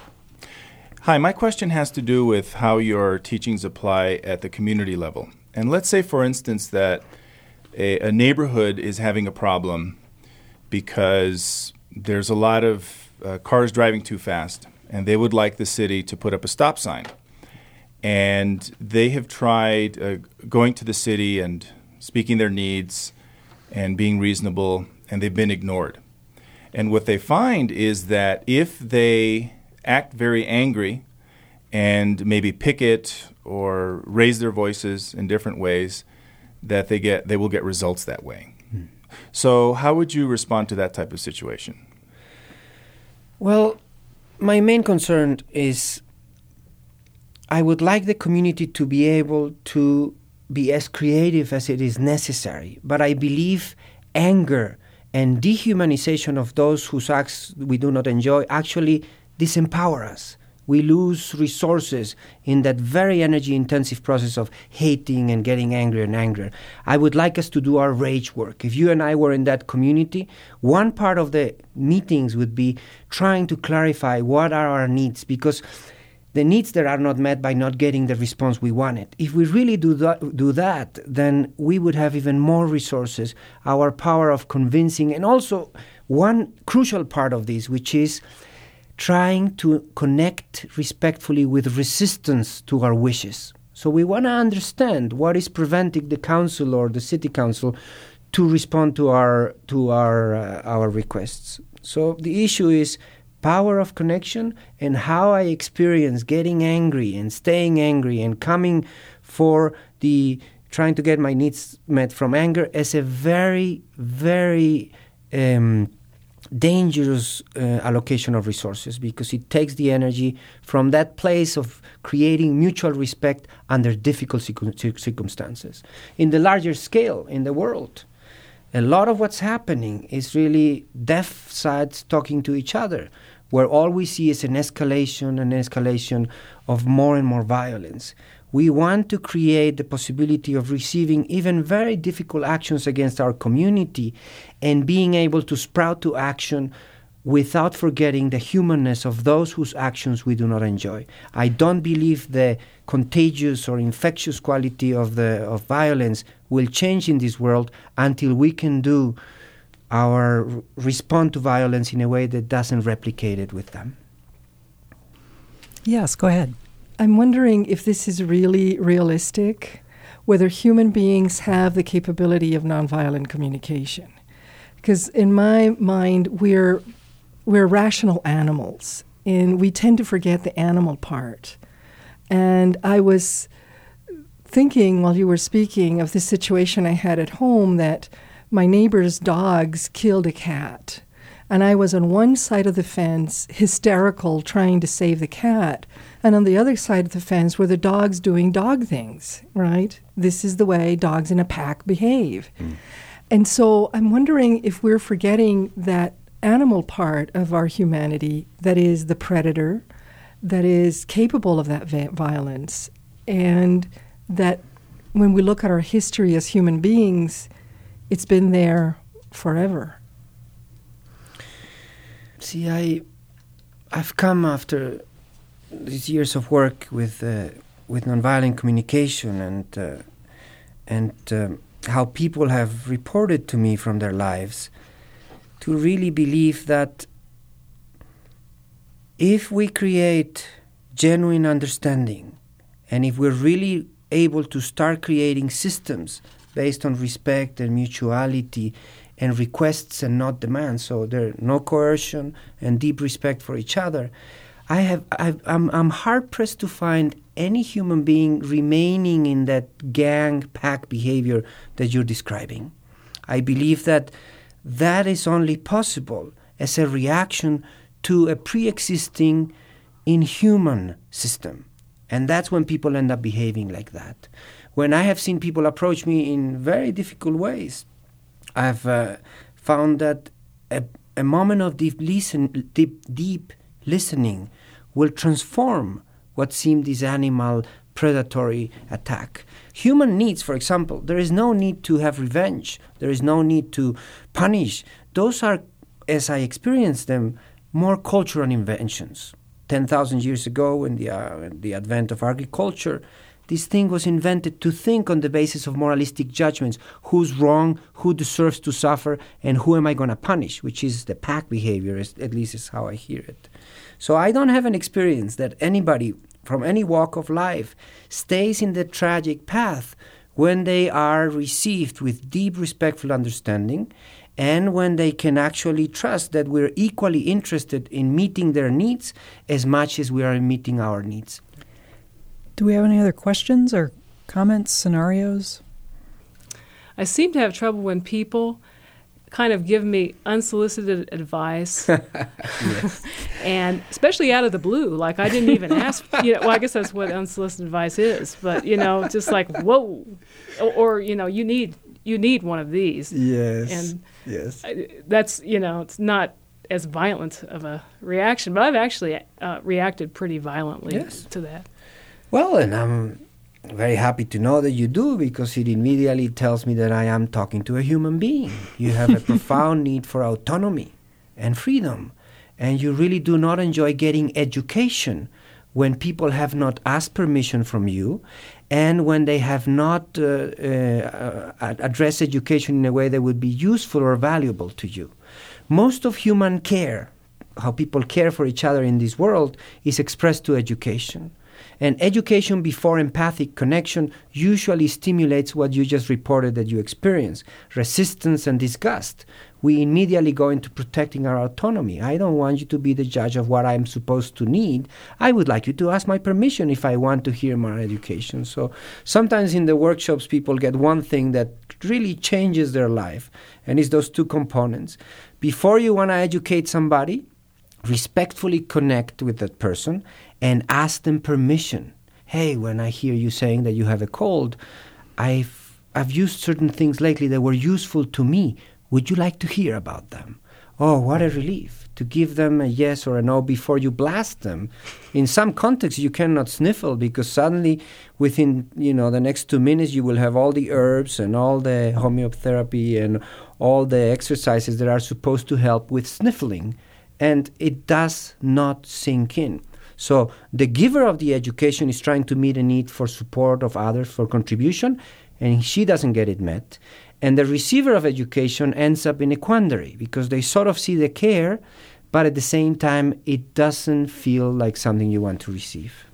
Hi, my question has to do with how your teachings apply at the community level. And let's say, for instance, that a, a neighborhood is having a problem because there's a lot of uh, cars driving too fast, and they would like the city to put up a stop sign. And they have tried uh, going to the city and speaking their needs and being reasonable, and they've been ignored. And what they find is that if they act very angry and maybe picket or raise their voices in different ways, that they get they will get results that way. Hmm. So, how would you respond to that type of situation? Well, my main concern is I would like the community to be able to be as creative as it is necessary, but I believe anger and dehumanization of those whose acts we do not enjoy actually disempower us we lose resources in that very energy intensive process of hating and getting angrier and angrier. I would like us to do our rage work. If you and I were in that community, one part of the meetings would be trying to clarify what are our needs because the needs that are not met by not getting the response we wanted. If we really do that, do that, then we would have even more resources, our power of convincing, and also one crucial part of this, which is trying to connect respectfully with resistance to our wishes. So we want to understand what is preventing the council or the city council to respond to our to our uh, our requests. So the issue is power of connection and how I experience getting angry and staying angry and coming for the trying to get my needs met from anger as a very very um, dangerous uh, allocation of resources because it takes the energy from that place of creating mutual respect under difficult circumstances. In the larger scale in the world, a lot of what's happening is really deaf sides talking to each other, where all we see is an escalation and escalation of more and more violence. We want to create the possibility of receiving even very difficult actions against our community and being able to sprout to action without forgetting the humanness of those whose actions we do not enjoy. I don't believe the contagious or infectious quality of the of violence will change in this world until we can do our respond to violence in a way that doesn't replicate it with them. Yes, go ahead. I'm wondering if this is really realistic, whether human beings have the capability of nonviolent communication. Because in my mind, we're, we're rational animals, and we tend to forget the animal part. And I was thinking while you were speaking of the situation I had at home that my neighbor's dogs killed a cat. And I was on one side of the fence, hysterical, trying to save the cat and on the other side of the fence were the dogs doing dog things, right? This is the way dogs in a pack behave. Mm. And so I'm wondering if we're forgetting that animal part of our humanity that is the predator, that is capable of that violence, and that when we look at our history as human beings, it's been there forever. See, I, I've come after these years of work with uh, with nonviolent communication and uh, and um, how people have reported to me from their lives to really believe that if we create genuine understanding and if we're really able to start creating systems based on respect and mutuality and requests and not demands so there no coercion and deep respect for each other I have I've, I'm I'm hard pressed to find any human being remaining in that gang pack behavior that you're describing. I believe that that is only possible as a reaction to a pre-existing inhuman system. And that's when people end up behaving like that. When I have seen people approach me in very difficult ways, I've uh, found that a, a moment of deep listen, deep, deep listening will transform what seemed this animal predatory attack. Human needs, for example, there is no need to have revenge, there is no need to punish. Those are, as I experience them, more cultural inventions. 10,000 years ago, in the, uh, the advent of agriculture, this thing was invented to think on the basis of moralistic judgments who's wrong, who deserves to suffer, and who am I going to punish, which is the pack behavior, at least is how I hear it. So I don't have an experience that anybody from any walk of life stays in the tragic path when they are received with deep respectful understanding and when they can actually trust that we're equally interested in meeting their needs as much as we are in meeting our needs. Do we have any other questions or comments, scenarios? I seem to have trouble when people kind of give me unsolicited advice, and especially out of the blue. Like I didn't even ask. You know, well, I guess that's what unsolicited advice is. But you know, just like whoa, or, or you know, you need you need one of these. Yes. And yes. I- that's you know, it's not as violent of a reaction, but I've actually uh, reacted pretty violently Yes. to that. Well, and I'm very happy to know that you do because it immediately tells me that I am talking to a human being. You have a profound need for autonomy and freedom, and you really do not enjoy getting education when people have not asked permission from you and when they have not uh, uh, uh, addressed education in a way that would be useful or valuable to you. Most of human care, how people care for each other in this world, is expressed to education. And education before empathic connection usually stimulates what you just reported that you experience resistance and disgust. We immediately go into protecting our autonomy. I don't want you to be the judge of what I'm supposed to need. I would like you to ask my permission if I want to hear more education. So sometimes in the workshops, people get one thing that really changes their life, and it's those two components. Before you want to educate somebody, respectfully connect with that person and ask them permission. Hey, when I hear you saying that you have a cold, I've, I've used certain things lately that were useful to me. Would you like to hear about them? Oh, what a relief to give them a yes or a no before you blast them. In some contexts, you cannot sniffle because suddenly, within you know the next two minutes, you will have all the herbs and all the homeopathy and all the exercises that are supposed to help with sniffling, and it does not sink in. So the giver of the education is trying to meet a need for support of others for contribution, and she doesn't get it met. And the receiver of education ends up in a quandary because they sort of see the care, but at the same time, it doesn't feel like something you want to receive.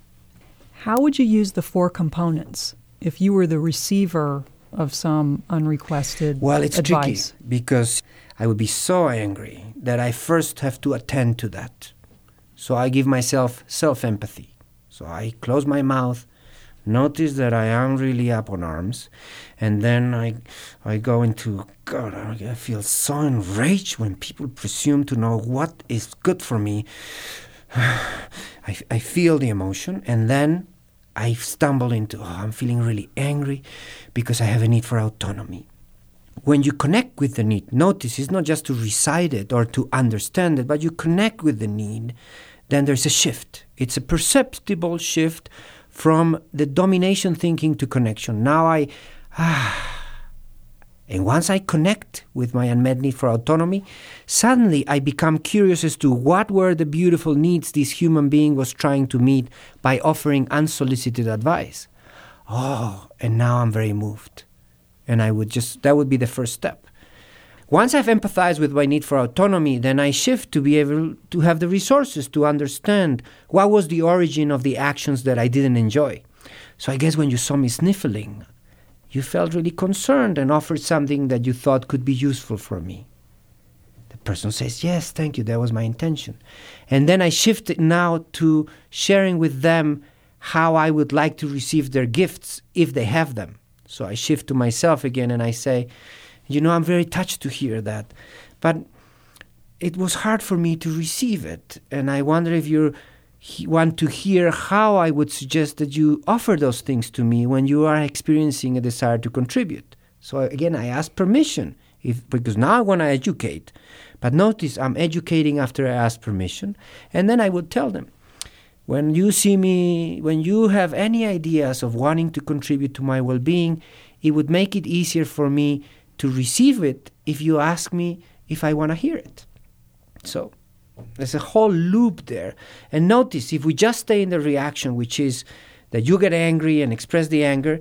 How would you use the four components if you were the receiver of some unrequested Well, it's advice? tricky because I would be so angry that I first have to attend to that. So I give myself self empathy. So I close my mouth, notice that I am really up on arms, and then I, I go into God. I feel so enraged when people presume to know what is good for me. I, I feel the emotion, and then I stumble into, oh, I'm feeling really angry because I have a need for autonomy. When you connect with the need, notice it's not just to recite it or to understand it, but you connect with the need, then there's a shift. It's a perceptible shift from the domination thinking to connection. Now I, ah, and once I connect with my unmet need for autonomy, suddenly I become curious as to what were the beautiful needs this human being was trying to meet by offering unsolicited advice. Oh, and now I'm very moved. And I would just, that would be the first step. Once I've empathized with my need for autonomy, then I shift to be able to have the resources to understand what was the origin of the actions that I didn't enjoy. So I guess when you saw me sniffling, you felt really concerned and offered something that you thought could be useful for me. The person says, Yes, thank you, that was my intention. And then I shifted now to sharing with them how I would like to receive their gifts if they have them. So I shift to myself again and I say, You know, I'm very touched to hear that. But it was hard for me to receive it. And I wonder if you want to hear how I would suggest that you offer those things to me when you are experiencing a desire to contribute. So again, I ask permission if, because now I want to educate. But notice I'm educating after I ask permission. And then I would tell them, when you see me, when you have any ideas of wanting to contribute to my well being, it would make it easier for me to receive it if you ask me if I want to hear it. So there's a whole loop there. And notice if we just stay in the reaction, which is that you get angry and express the anger,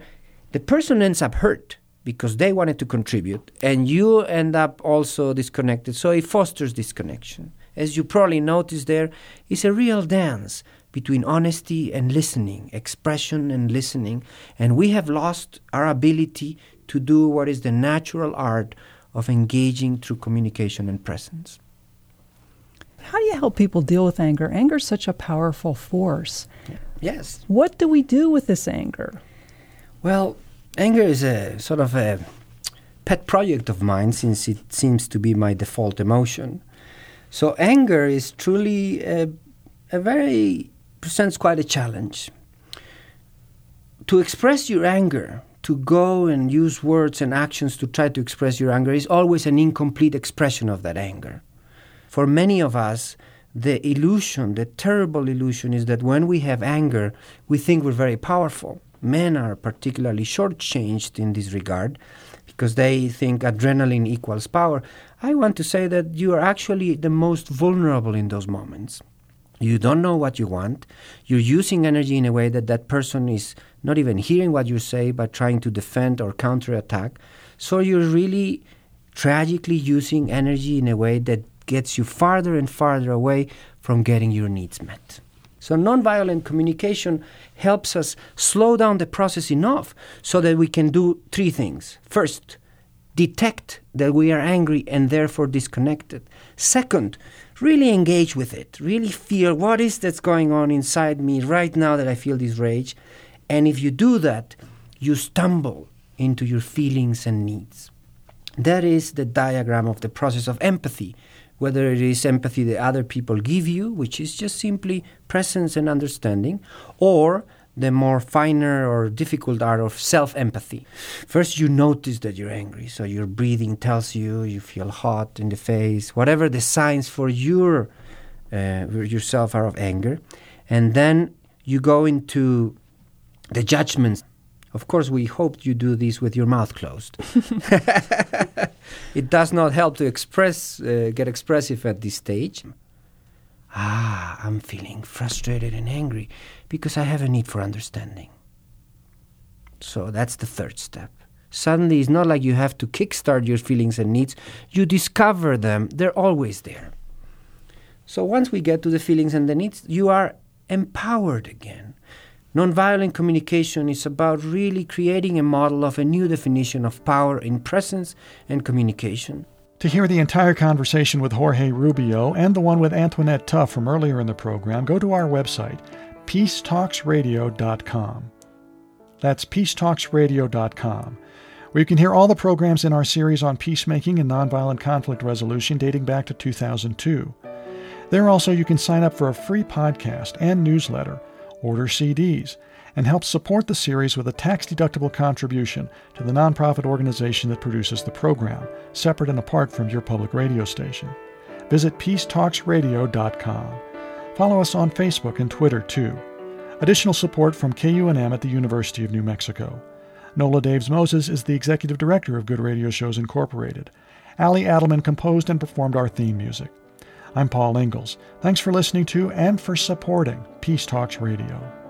the person ends up hurt because they wanted to contribute, and you end up also disconnected. So it fosters disconnection. As you probably noticed, there is a real dance between honesty and listening, expression and listening, and we have lost our ability to do what is the natural art of engaging through communication and presence. How do you help people deal with anger? Anger is such a powerful force. Yes. What do we do with this anger? Well, anger is a sort of a pet project of mine since it seems to be my default emotion. So anger is truly a, a very presents quite a challenge. To express your anger, to go and use words and actions to try to express your anger is always an incomplete expression of that anger. For many of us, the illusion, the terrible illusion, is that when we have anger, we think we're very powerful. Men are particularly shortchanged in this regard because they think adrenaline equals power. I want to say that you are actually the most vulnerable in those moments. You don't know what you want. You're using energy in a way that that person is not even hearing what you say, but trying to defend or counterattack. So you're really tragically using energy in a way that gets you farther and farther away from getting your needs met. So, nonviolent communication helps us slow down the process enough so that we can do three things. First, detect that we are angry and therefore disconnected. Second, really engage with it, really feel what is that's going on inside me right now that I feel this rage. And if you do that, you stumble into your feelings and needs. That is the diagram of the process of empathy, whether it is empathy that other people give you, which is just simply presence and understanding, or the more finer or difficult art of self empathy. First, you notice that you're angry, so your breathing tells you you feel hot in the face, whatever the signs for your uh, yourself are of anger, and then you go into the judgments. Of course, we hope you do this with your mouth closed. it does not help to express, uh, get expressive at this stage. Ah, I'm feeling frustrated and angry because I have a need for understanding. So that's the third step. Suddenly, it's not like you have to kickstart your feelings and needs, you discover them, they're always there. So once we get to the feelings and the needs, you are empowered again. Nonviolent communication is about really creating a model of a new definition of power in presence and communication. To hear the entire conversation with Jorge Rubio and the one with Antoinette Tuff from earlier in the program, go to our website, peacetalksradio.com. That's peacetalksradio.com, where you can hear all the programs in our series on peacemaking and nonviolent conflict resolution dating back to 2002. There also you can sign up for a free podcast and newsletter, order CDs, and help support the series with a tax deductible contribution to the nonprofit organization that produces the program, separate and apart from your public radio station. Visit peacetalksradio.com. Follow us on Facebook and Twitter too. Additional support from KUNM at the University of New Mexico. Nola Daves Moses is the executive director of Good Radio Shows Incorporated. Ali Adelman composed and performed our theme music. I'm Paul Ingles. Thanks for listening to and for supporting Peace Talks Radio.